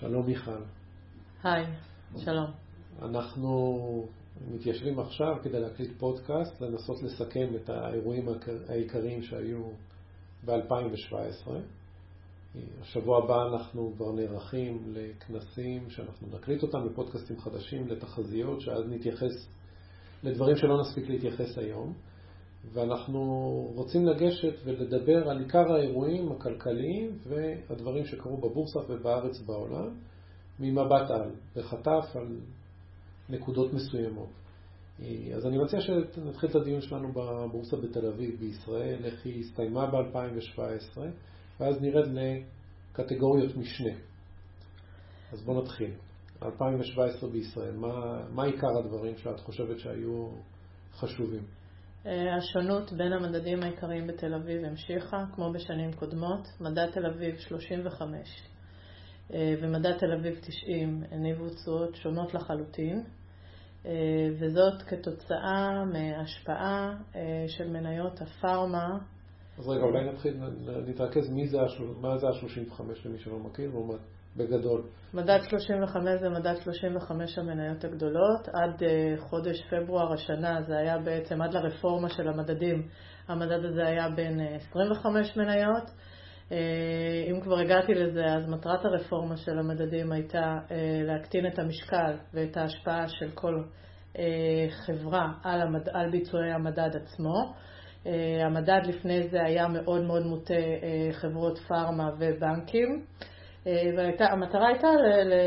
שלום מיכל. היי, שלום. אנחנו מתיישבים עכשיו כדי להקליט פודקאסט, לנסות לסכם את האירועים העיקריים שהיו ב-2017. השבוע הבא אנחנו כבר נערכים לכנסים שאנחנו נקליט אותם לפודקאסטים חדשים, לתחזיות, שאז נתייחס לדברים שלא נספיק להתייחס היום. ואנחנו רוצים לגשת ולדבר על עיקר האירועים הכלכליים והדברים שקרו בבורסה ובארץ בעולם ממבט על, בחטף על נקודות מסוימות. אז אני מציע שנתחיל את הדיון שלנו בבורסה בתל אביב בישראל, איך היא הסתיימה ב-2017, ואז נרד לקטגוריות משנה. אז בואו נתחיל. 2017 בישראל, מה, מה עיקר הדברים שאת חושבת שהיו חשובים? אה, השונות בין המדדים העיקריים בתל אביב המשיכה, כמו בשנים קודמות. מדד תל אביב 35 אה, ומדד תל אביב 90 הניבו תשואות שונות לחלוטין, אה, וזאת כתוצאה מהשפעה של מניות הפארמה. אז רגע, אולי נתחיל, נתרכז מי זה, מה זה ה-35 למי שלא מכיר, לעומת בגדול. מדד 35 זה מדד 35 המניות הגדולות. עד אה, חודש פברואר השנה זה היה בעצם, עד לרפורמה של המדדים, המדד הזה היה בין 25 אה, מניות. אה, אם כבר הגעתי לזה, אז מטרת הרפורמה של המדדים הייתה להקטין את המשקל ואת ההשפעה של כל חברה על, המד... על ביצועי המדד עצמו. המדד לפני זה היה מאוד מאוד מוטה חברות פארמה ובנקים. והמטרה הייתה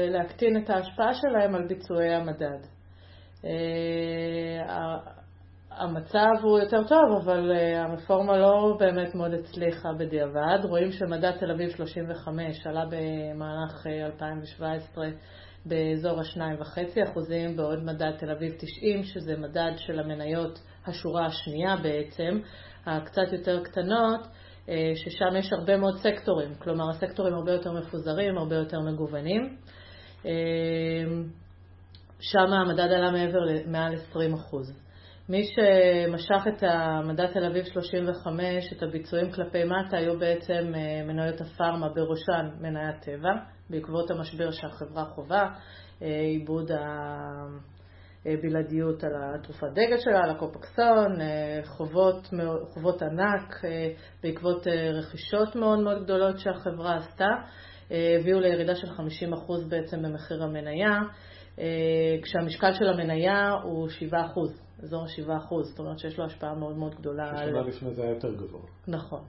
להקטין את ההשפעה שלהם על ביצועי המדד. אה, המצב הוא יותר טוב, אבל אה, הרפורמה לא באמת מאוד הצליחה בדיעבד. רואים שמדד תל אביב 35 עלה במהלך 2017 אה, באזור ה-2.5 אחוזים, בעוד מדד תל אביב 90, שזה מדד של המניות השורה השנייה בעצם, הקצת יותר קטנות, ששם יש הרבה מאוד סקטורים, כלומר הסקטורים הרבה יותר מפוזרים, הרבה יותר מגוונים. אה, שם המדד עלה מעבר למעל 20 אחוז. מי שמשך את המדד תל אביב 35, את הביצועים כלפי מטה, היו בעצם אה, מניות הפארמה, בראשן מניית טבע, בעקבות המשבר שהחברה חווה, עיבוד אה, בלעדיות על התרופת דגל שלה, על הקופקסון, אה, חובות, חובות ענק אה, בעקבות רכישות מאוד מאוד גדולות שהחברה עשתה, הביאו לירידה של 50% בעצם במחיר המניה, כשהמשקל של המניה הוא 7%, אזור ה-7%, זאת אומרת שיש לו השפעה מאוד מאוד גדולה. ששנה לפני זה היה יותר גבוה. נכון.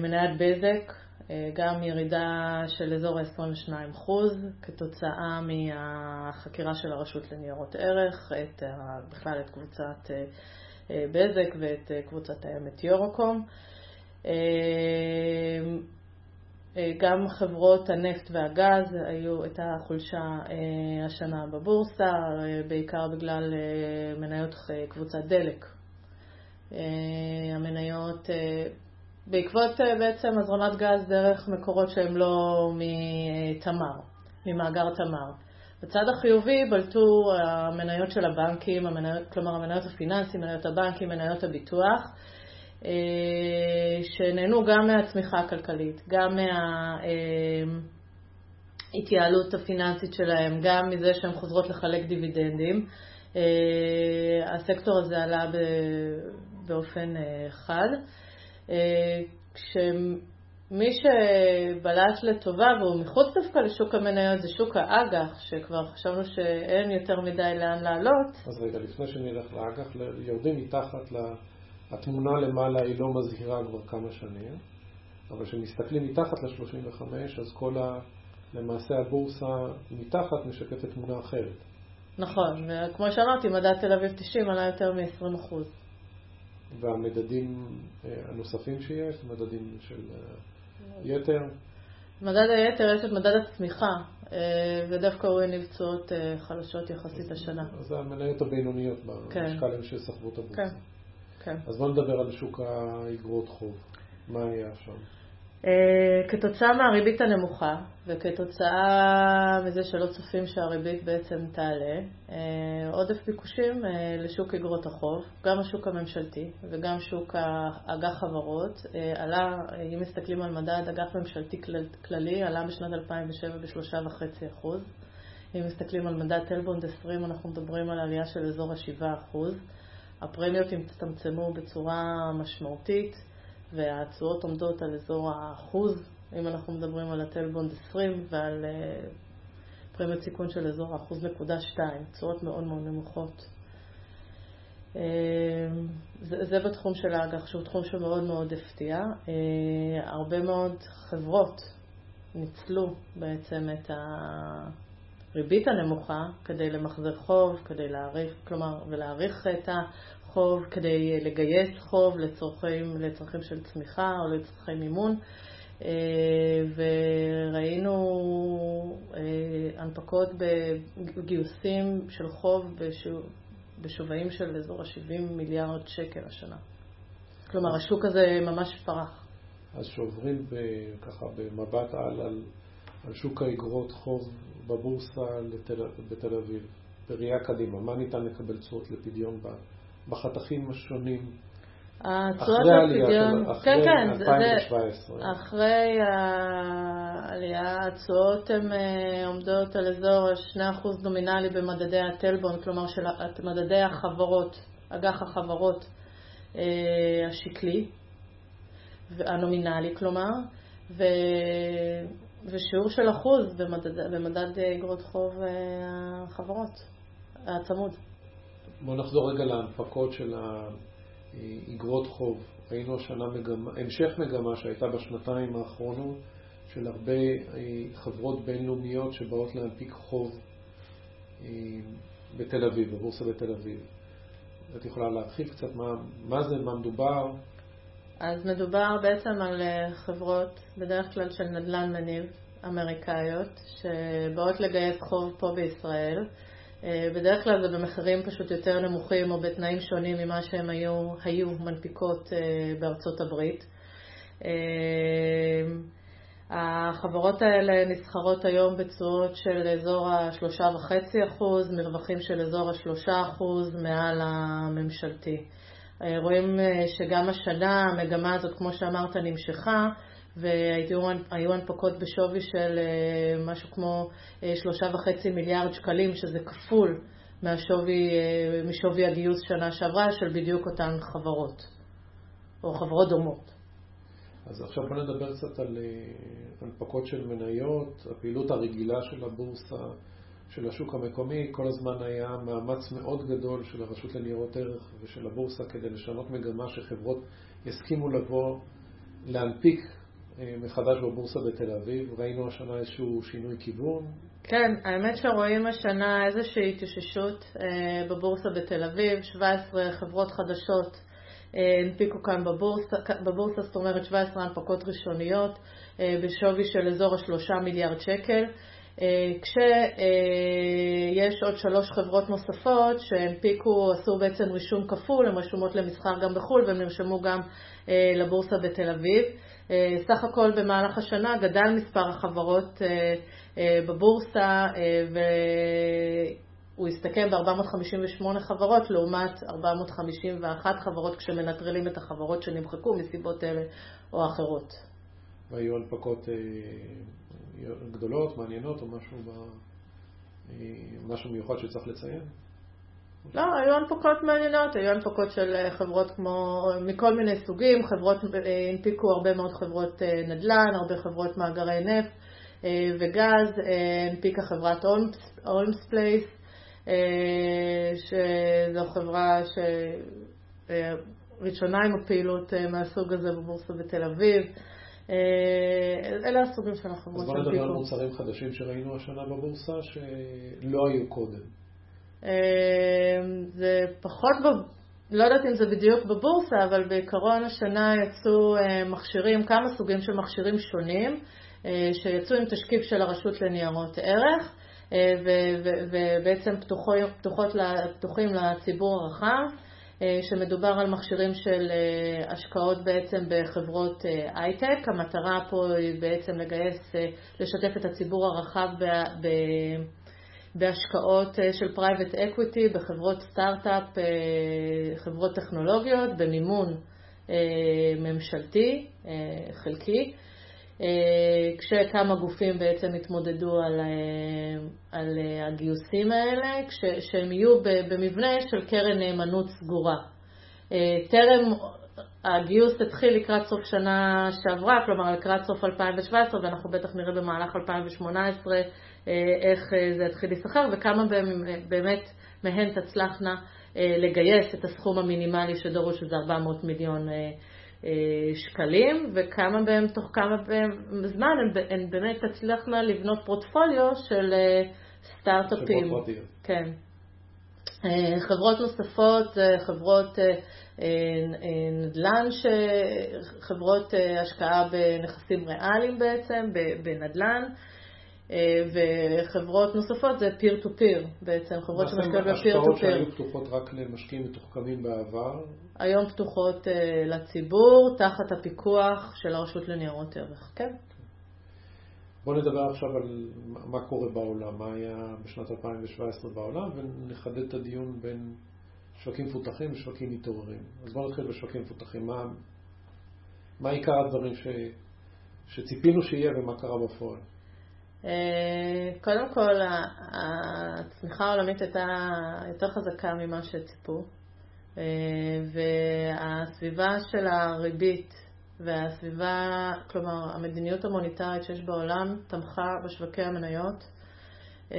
מניית בזק, אה, גם ירידה של אזור ה-22% כתוצאה מהחקירה של הרשות לניירות ערך, את, בכלל את קבוצת אה, אה, בזק ואת קבוצת העמק יורוקום. גם חברות הנפט והגז היו, הייתה חולשה השנה בבורסה, בעיקר בגלל מניות קבוצת דלק. המניות בעקבות אה, בעצם הזרמת גז דרך מקורות שהם לא מתמר, ממאגר תמר. בצד החיובי בלטו המניות של הבנקים, המניות, כלומר המניות הפיננסיים, מניות הבנקים, מניות הביטוח, אה, שנהנו גם מהצמיחה הכלכלית, גם מההתייעלות הפיננסית שלהם, גם מזה שהן חוזרות לחלק דיבידנדים. אה, הסקטור הזה עלה באופן חד. אה, כשמי שבלט לטובה והוא מחוץ דווקא לשוק המניות זה שוק האג"ח, שכבר חשבנו שאין יותר מדי לאן לעלות. אז רגע, לפני שנלך לאג"ח, יורדים מתחת, התמונה למעלה היא לא מזהירה כבר כמה שנים, אבל כשמסתכלים מתחת ל-35, אז כל ה... למעשה הבורסה מתחת משקפת תמונה אחרת. נכון, וכמו שאמרתי, מדד תל אביב 90 עלה יותר מ-20%. והמדדים אה, הנוספים שיש, מדדים של אה, יתר? מדד היתר יש את מדד הצמיחה, אה, ודווקא הוא הניב תשואות חלשות יחסית השנה. אז זה המניות הבינוניות כן. במשקל שסחבו את הבורסה. כן, כן. אז בואו נדבר על שוק האגרות חוב. מה היה שם? אה, כתוצאה מהריבית הנמוכה וכתוצאה מזה שלא צופים שהריבית בעצם תעלה, אה, עודף ביקושים אה, לשוק אגרות החוב, גם השוק הממשלתי וגם שוק אג"ח חברות, עלה, אם מסתכלים על מדד אג"ח ממשלתי כללי, עלה בשנת 2007 ב-3.5%. אם מסתכלים על מדד טלבונד 20, אנחנו מדברים על עלייה של אזור ה-7%. הפרמיות הצטמצמו בצורה משמעותית. והתשואות עומדות על אזור האחוז, אם אנחנו מדברים על הטלבונד 20 ועל uh, פרמיות סיכון של אזור האחוז נקודה 2, תשואות מאוד מאוד נמוכות. Uh, זה, זה בתחום של האג"ח, שהוא תחום שמאוד מאוד הפתיע. Uh, הרבה מאוד חברות ניצלו בעצם את הריבית הנמוכה כדי למחזר חוב, כדי להעריך, כלומר, ולהעריך את חוב כדי לגייס חוב לצרכים, לצרכים של צמיחה או לצרכי מימון. אה, וראינו אה, הנפקות בגיוסים של חוב בשווים של אזור ה-70 מיליארד שקל השנה. כלומר, השוק הזה ממש פרח. אז שעוברים ככה במבט על, על, על שוק האגרות חוב בבורסה לתל, בתל אביב, בראייה קדימה, מה ניתן לקבל תשואות לפדיון בה? בחתכים השונים. התשואות לפדיון, כן, כן, 2017. זה, אחרי העלייה, התשואות הן אה, עומדות על אזור 2% נומינלי במדדי הטלבון, כלומר של מדדי החברות, אג"ח החברות אה, השקלי, הנומינלי כלומר, ו... ושיעור של אחוז במדד, במדד אגרות חוב אה, החברות, הצמוד. בואו נחזור רגע להנפקות של האגרות חוב. ראינו השנה מגמה, המשך מגמה שהייתה בשנתיים האחרונות של הרבה אה, חברות בינלאומיות שבאות להנפיק חוב אה, בתל אביב, בבורסה בתל אביב. את יכולה להרחיב קצת מה, מה זה, מה מדובר? אז מדובר בעצם על אה, חברות, בדרך כלל של נדל"ן מניב, אמריקאיות, שבאות לגייס חוב פה בישראל. אה, בדרך כלל זה במחירים פשוט יותר נמוכים או בתנאים שונים ממה שהם היו, היו מנפיקות אה, בארצות הברית. אה, החברות האלה נסחרות היום בתשואות של אזור ה-3.5%, מרווחים של אזור ה-3% מעל הממשלתי. רואים שגם השנה המגמה הזאת, כמו שאמרת, נמשכה. והיו הנפקות בשווי של אה, משהו כמו אה, שלושה וחצי מיליארד שקלים, שזה כפול מהשווי, אה, משווי הגיוס שנה שעברה של בדיוק אותן חברות, או חברות דומות. אז עכשיו בוא נדבר קצת על הנפקות של מניות, הפעילות הרגילה של הבורסה, של השוק המקומי, כל הזמן היה מאמץ מאוד גדול של הרשות לניירות ערך ושל הבורסה כדי לשנות מגמה שחברות יסכימו לבוא להנפיק מחדש בבורסה בתל אביב. ראינו השנה איזשהו שינוי כיוון. כן, האמת שרואים השנה איזושהי התאוששות אה, בבורסה בתל אביב. 17 חברות חדשות אה, הנפיקו כאן בבורסה, בבורסה, זאת אומרת 17 הנפקות ראשוניות בשווי של אזור השלושה מיליארד שקל. כשיש עוד שלוש חברות נוספות שהנפיקו, עשו בעצם רישום כפול, הן רשומות למסחר גם בחו"ל והן נרשמו גם לבורסה בתל אביב. אה, סך הכל במהלך השנה גדל מספר החברות אה, אה, בבורסה והוא הסתכם ב-458 חברות לעומת 451 חברות כשמנטרלים את החברות שנמחקו מסיבות אלה או אחרות. והיו הנפקות גדולות, מעניינות או משהו, משהו מיוחד שצריך לציין? לא, היו הנפקות מעניינות, היו הנפקות של אה, חברות כמו, מכל מיני סוגים, חברות, אה, הנפיקו הרבה מאוד חברות אה, נדל"ן, הרבה חברות מאגרי נפט וגז, הנפיקה חברת הולמס פלייס, שזו חברה שראשונה עם הפעילות מהסוג הזה בבורסה בתל אביב. אלה הסוגים של החברות שהנפיקו. אז בוא נדבר על מוצרים חדשים שראינו השנה בבורסה שלא היו קודם. אמ, זה פחות, ב... לא יודעת אם זה בדיוק בבורסה, אבל בעיקרון השנה יצאו אה, מכשירים, כמה סוגים של מכשירים שונים, אה, שיצאו עם תשקיף של הרשות לניירות ערך, אה, ובעצם פתוחים לציבור הרחב. שמדובר על מכשירים של השקעות בעצם בחברות הייטק. המטרה פה היא בעצם לגייס, לשתף את הציבור הרחב בהשקעות של private equity, בחברות סטארט-אפ, חברות טכנולוגיות, במימון ממשלתי חלקי. אה, כשכמה גופים בעצם התמודדו על, אה, על אה, הגיוסים האלה, שהם יהיו במבנה של קרן נאמנות סגורה. טרם הגיוס התחיל לקראת סוף שנה שעברה, כלומר לקראת סוף 2017, ואנחנו בטח נראה במהלך 2018 איך זה יתחיל להיסחר וכמה באמת מהן תצלחנה לגייס את הסכום המינימלי שדרוש, שזה 400 מיליון אה, שקלים, וכמה בהם, תוך כמה בהם זמן הן, הן באמת תצלחנה לבנות פורטפוליו של אה, סטארט-אפים. חברות פרטיות. כן. אה, חברות נוספות, חברות נדל"ן, חברות השקעה בנכסים ריאליים בעצם, בנדל"ן. אה, וחברות נוספות זה peer to peer בעצם, חברות שמשקיעות ב peer to peer. השקעות שהיו פתוחות רק למשקיעים מתוחכמים בעבר? היום פתוחות אה, לציבור, תחת הפיקוח של הרשות לניירות ערך, כן. בואו נדבר עכשיו על מה קורה בעולם, מה היה בשנת 2017 בעולם, ונחדד את הדיון בין שווקים מפותחים ושווקים מתעוררים. אז בואו נתחיל בשווקים מפותחים. מה, מה עיקר הדברים ש, שציפינו שיהיה ומה קרה בפועל? אה, קודם כל, הצמיחה העולמית הייתה יותר חזקה ממה שציפו, אה, והסביבה של הריבית והסביבה, כלומר המדיניות המוניטרית שיש בעולם, תמכה בשווקי המניות, אה,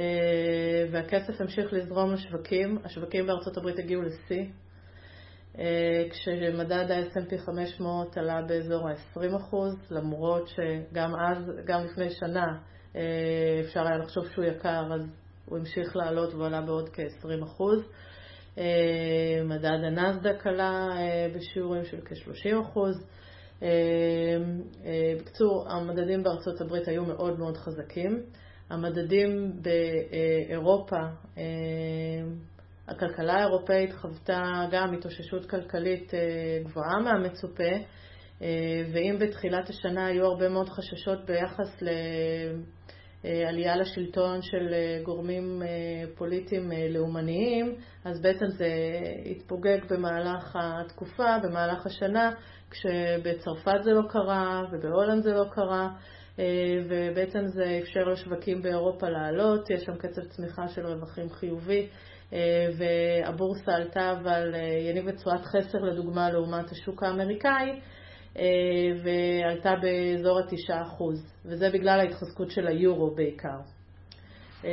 והכסף המשיך לזרום לשווקים. השווקים בארצות הברית הגיעו לשיא, כשמדד ה-S&P 500 עלה באזור ה-20%, למרות שגם אז, גם לפני שנה, אפשר היה לחשוב שהוא יקר, אז הוא המשיך לעלות ועלה בעוד כ-20%. אה, מדד הנסדק עלה אה, בשיעורים של כ-30%. בקיצור, המדדים בארצות הברית היו מאוד מאוד חזקים. המדדים באירופה, הכלכלה האירופאית חוותה גם התאוששות כלכלית גבוהה מהמצופה, ואם בתחילת השנה היו הרבה מאוד חששות ביחס אה, עלייה לשלטון של אה, גורמים אה, פוליטיים לאומניים, אז בעצם זה התפוגג במהלך התקופה, במהלך השנה, כשבצרפת זה לא קרה ובהולנד זה לא קרה. ובעצם זה אפשר לשווקים באירופה לעלות, יש שם קצב צמיחה של רווחים חיובי, והבורסה עלתה אבל יניב בצורת חסר לדוגמה לעומת השוק האמריקאי, אה, ועלתה באזור ה-9%, וזה בגלל ההתחזקות של היורו בעיקר. אה,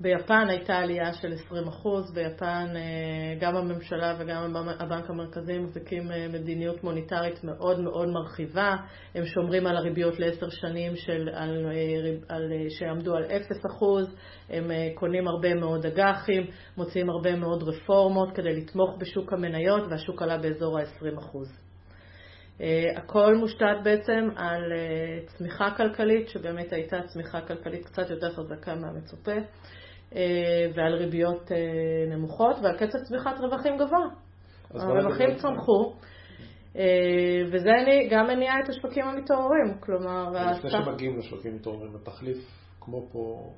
ביפן הייתה עלייה של 20%, ביפן אה, גם הממשלה וגם הבנק המרכזי מחזיקים מדיניות מוניטרית מאוד מאוד מרחיבה, הם שומרים על הריביות לעשר שנים של, על, על, שעמדו על 0%, הם קונים הרבה מאוד אג"חים, מוציאים הרבה מאוד רפורמות כדי לתמוך בשוק המניות והשוק עלה באזור ה-20%. אה, הכל מושתת בעצם על אה, צמיחה כלכלית, שבאמת הייתה צמיחה כלכלית קצת יותר חזקה מהמצופה, אה, ועל ריביות נמוכות, ועל קצב צמיחת רווחים גבוה. הרווחים צמחו. וזה גם מניע את השווקים המתעוררים, כלומר... לפני שמגיעים לשווקים המתעוררים, התחליף כמו פה,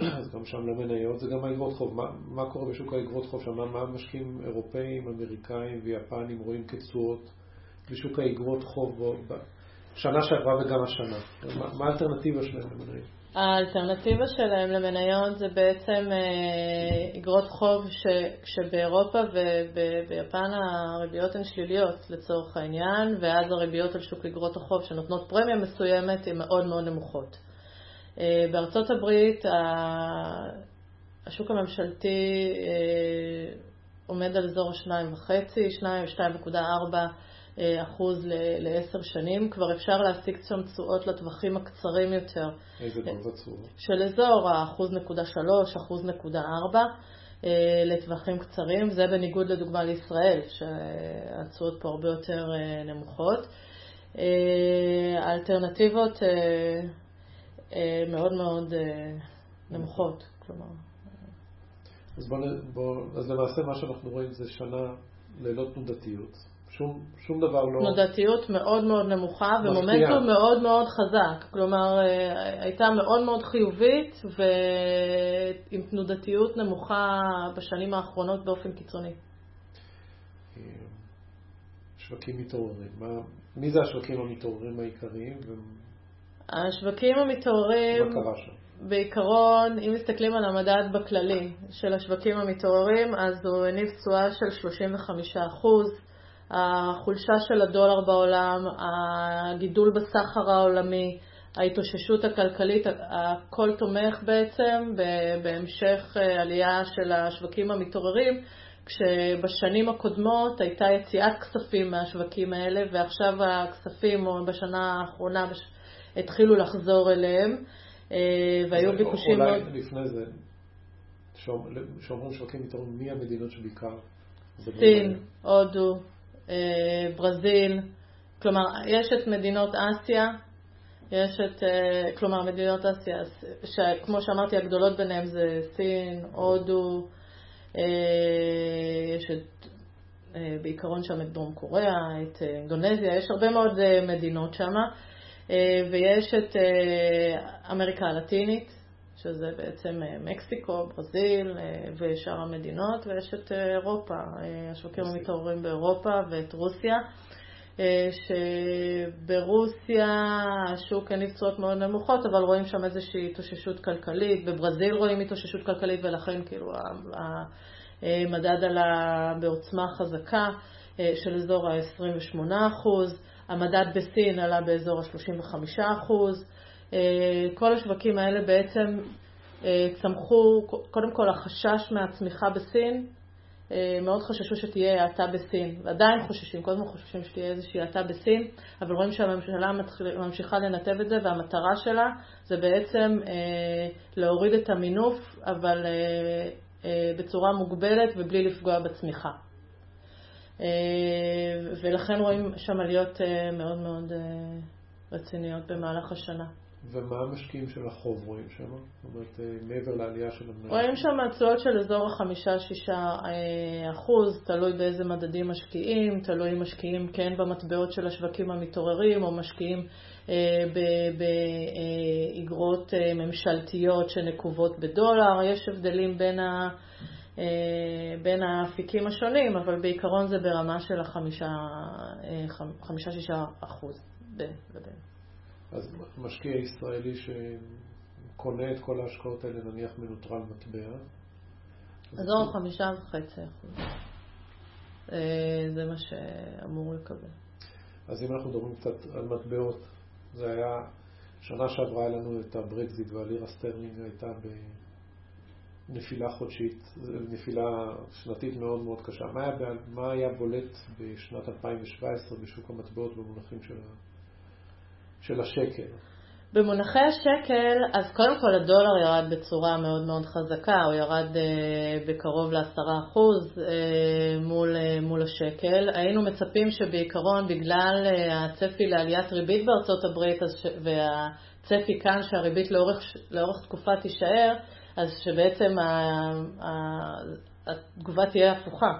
אז גם שם לא מניות, זה גם האגרות חוב. מה, מה קורה בשוק האגרות חוב שם? מה משקיעים אירופאים, אמריקאים ויפנים רואים כתשואות בשוק האגרות חוב בשנה שעברה וגם השנה? מה, מה האלטרנטיבה שלהם למניות? האלטרנטיבה שלהם למניות זה בעצם אגרות חוב ש, שבאירופה וביפן הריביות הן שליליות לצורך העניין, ואז הריביות על שוק אגרות החוב שנותנות פרמיה מסוימת הן מאוד מאוד נמוכות. אה, בארצות הברית השוק הממשלתי אה, עומד על אזור ה-2.5, 2.4 אחוז לעשר שנים, כבר אפשר להשיג שם תשואות לטווחים הקצרים יותר. איזה גובה תשואות? של אזור האחוז נקודה שלוש, אחוז נקודה ארבע אה, לטווחים קצרים, זה בניגוד לדוגמה לישראל, שהתשואות פה הרבה יותר נמוכות. האלטרנטיבות אה, מאוד מאוד אה, נמוכות. כלומר... אז, בוא, בוא, אז למעשה מה שאנחנו רואים זה שנה ללא תנודתיות. שום, שום דבר לא... תנודתיות מאוד מאוד נמוכה ומומנטום מאוד מאוד חזק. כלומר, אה, הייתה מאוד מאוד חיובית ועם תנודתיות נמוכה בשנים האחרונות באופן קיצוני. שווקים מתעוררים. מה, מי זה השווקים המתעוררים העיקריים? השווקים המתעוררים... בעיקרון, אם מסתכלים על המדד בכללי של השווקים המתעוררים, אז הוא הניב תשואה של 35%. החולשה של הדולר בעולם, הגידול בסחר העולמי, ההתאוששות הכלכלית, הכל תומך בעצם בהמשך אה, עלייה של השווקים המתעוררים, כשבשנים הקודמות הייתה יציאת כספים מהשווקים האלה, ועכשיו הכספים, או בשנה האחרונה, התחילו לחזור אליהם, אה, והיו ביקושים מאוד... אולי לפני זה, שאומרים שווקים מתעוררים, מי המדינות שבעיקר? סין, הודו, אה, ברזיל, כלומר, יש את מדינות אסיה, יש את, אה, כלומר, מדינות אסיה, שכמו שאמרתי, הגדולות ביניהן זה סין, הודו, יש את, בעיקרון שם את דרום קוריאה, את אינדונזיה, יש הרבה מאוד מדינות שם, ויש את אמריקה הלטינית, שזה בעצם אה, מקסיקו, ברזיל אה, ושאר המדינות, ויש את אה, אירופה, השווקים המתעוררים באירופה ואת רוסיה, שברוסיה השוק אין נפצועות מאוד נמוכות, אבל רואים שם איזושהי התאוששות כלכלית, בברזיל רואים התאוששות כלכלית ולכן כאילו המדד עלה בעוצמה חזקה של אזור ה-28%, המדד בסין עלה באזור ה-35%, אה, כל השווקים האלה בעצם אה, צמחו, קודם כל החשש מהצמיחה בסין, אה, מאוד חששו שתהיה האטה בסין, ועדיין חוששים, כל הזמן חוששים שתהיה איזושהי האטה בסין, אבל רואים שהממשלה ממשיכה לנתב את זה, והמטרה שלה זה בעצם להוריד את המינוף, אבל בצורה מוגבלת ובלי לפגוע בצמיחה. ולכן רואים שם עליות מאוד מאוד רציניות במהלך השנה. ומה המשקיעים של החוב רואים שם? זאת אומרת, אה, מעבר לעלייה של המנהל? רואים שם תשואות של אזור החמישה-שישה אה, אחוז, תלוי באיזה מדדים משקיעים, תלוי אם משקיעים כן במטבעות של השווקים המתעוררים, או משקיעים אה, באגרות ממשלתיות שנקובות בדולר. יש הבדלים בין ה... בין האפיקים השונים, אבל בעיקרון זה ברמה של החמישה-שישה אחוז בין לבין. אז משקיע ישראלי שקונה את כל ההשקעות האלה נניח מנוטרל מטבע. אזור חמישה וחצי אחוז. אה, זה מה שאמור לקבל. אז אם אנחנו מדברים קצת על מטבעות, זה היה, שנה שעברה היה לנו את הברקזיט והלירה סטרלינג הייתה בנפילה חודשית, נפילה שנתית מאוד מאוד קשה. מה היה, מה היה בולט בשנת 2017 בשוק המטבעות במונחים של ה... של השקל? במונחי השקל, אז קודם כל הדולר ירד בצורה מאוד מאוד חזקה, הוא ירד אה, בקרוב ל-10% אה, מול, אה, מול השקל. היינו מצפים שבעיקרון בגלל אה, הצפי לעליית ריבית בארצות הברית ש... והצפי כאן שהריבית לאורך, לאורך תקופה תישאר, אז שבעצם ה, ה, התגובה תהיה הפוכה.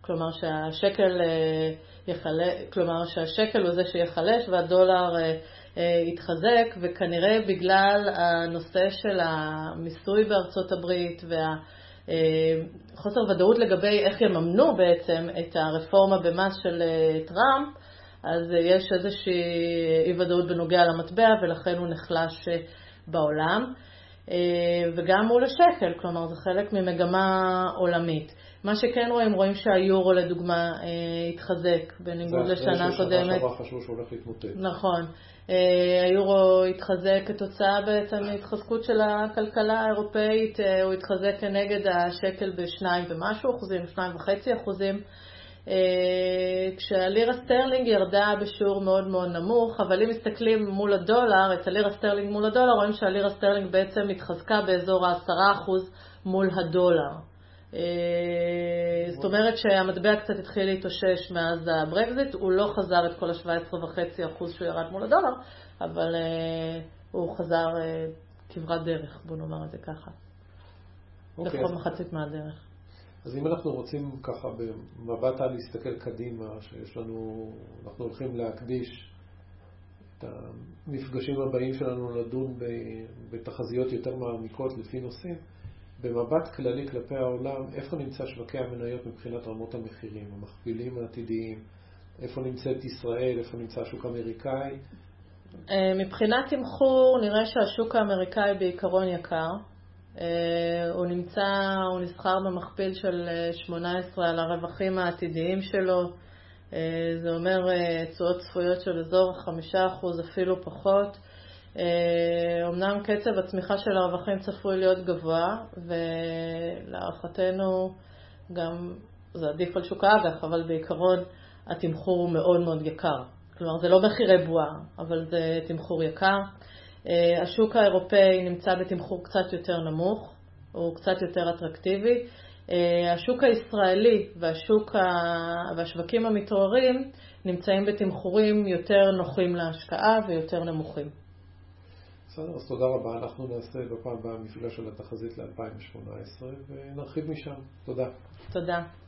כלומר שהשקל, אה, יחלה, כלומר שהשקל הוא זה שיחלש והדולר אה, התחזק, וכנראה בגלל הנושא של המיסוי בארצות הברית והחוסר ודאות לגבי איך יממנו בעצם את הרפורמה במס של אה, טראמפ, אז יש איזושהי אי ודאות בנוגע למטבע ולכן הוא נחלש אה, בעולם. אה, וגם מול השקל, כלומר זה חלק ממגמה עולמית. מה שכן רואים, רואים שהיורו לדוגמה התחזק בניגוד לשנה קודמת. זה אחרי ששנה חשבו שהוא הולך להתמוטט. נכון. אה, היורו התחזק כתוצאה בעצם מהתחזקות של הכלכלה האירופאית, אה, הוא התחזק כנגד השקל בשניים ומשהו אחוזים, שניים וחצי אחוזים, אה, כשהלירה סטרלינג ירדה בשיעור מאוד מאוד נמוך, אבל אם מסתכלים מול הדולר, את הלירה סטרלינג מול הדולר, רואים שהלירה סטרלינג בעצם התחזקה באזור ה-10% מול הדולר. אה, זאת אומרת שהמטבע קצת התחיל להתאושש מאז הברקזיט, הוא לא חזר את כל ה-17.5% שהוא ירד מול הדולר, אבל אה, הוא חזר אה, כברת דרך, בוא נאמר את זה ככה. אוקיי, לפחות מחצית מהדרך. אז אם אנחנו רוצים ככה במבט על להסתכל קדימה, שיש לנו, אנחנו הולכים להקדיש את המפגשים הבאים שלנו לדון בתחזיות יותר מעמיקות לפי נושאים, במבט כללי כלפי העולם, איפה נמצא שווקי המניות מבחינת רמות המחירים, המכפילים העתידיים, איפה נמצאת ישראל, איפה נמצא השוק האמריקאי? אה, מבחינת תמחור נראה שהשוק האמריקאי בעיקרון יקר. אה, הוא נמצא, הוא נסחר במכפיל של 18 אה, על הרווחים העתידיים שלו. זה אומר תשואות צפויות של אזור 5% אפילו פחות. אמנם קצב הצמיחה של הרווחים צפוי להיות גבוה, ולהערכתנו גם, זה עדיף על שוק האג"ח, אבל בעיקרון התמחור הוא מאוד מאוד יקר. כלומר, זה לא מחירי בועה, אבל זה תמחור יקר. אה, השוק האירופאי נמצא בתמחור קצת יותר נמוך, הוא קצת יותר אטרקטיבי. אה, השוק הישראלי והשוק ה... והשווקים המתעוררים נמצאים בתמחורים יותר נוחים להשקעה ויותר נמוכים. בסדר, אז תודה רבה. אנחנו נעשה בפעם הבאה מפגש של התחזית ל-2018 ונרחיב משם. תודה. תודה.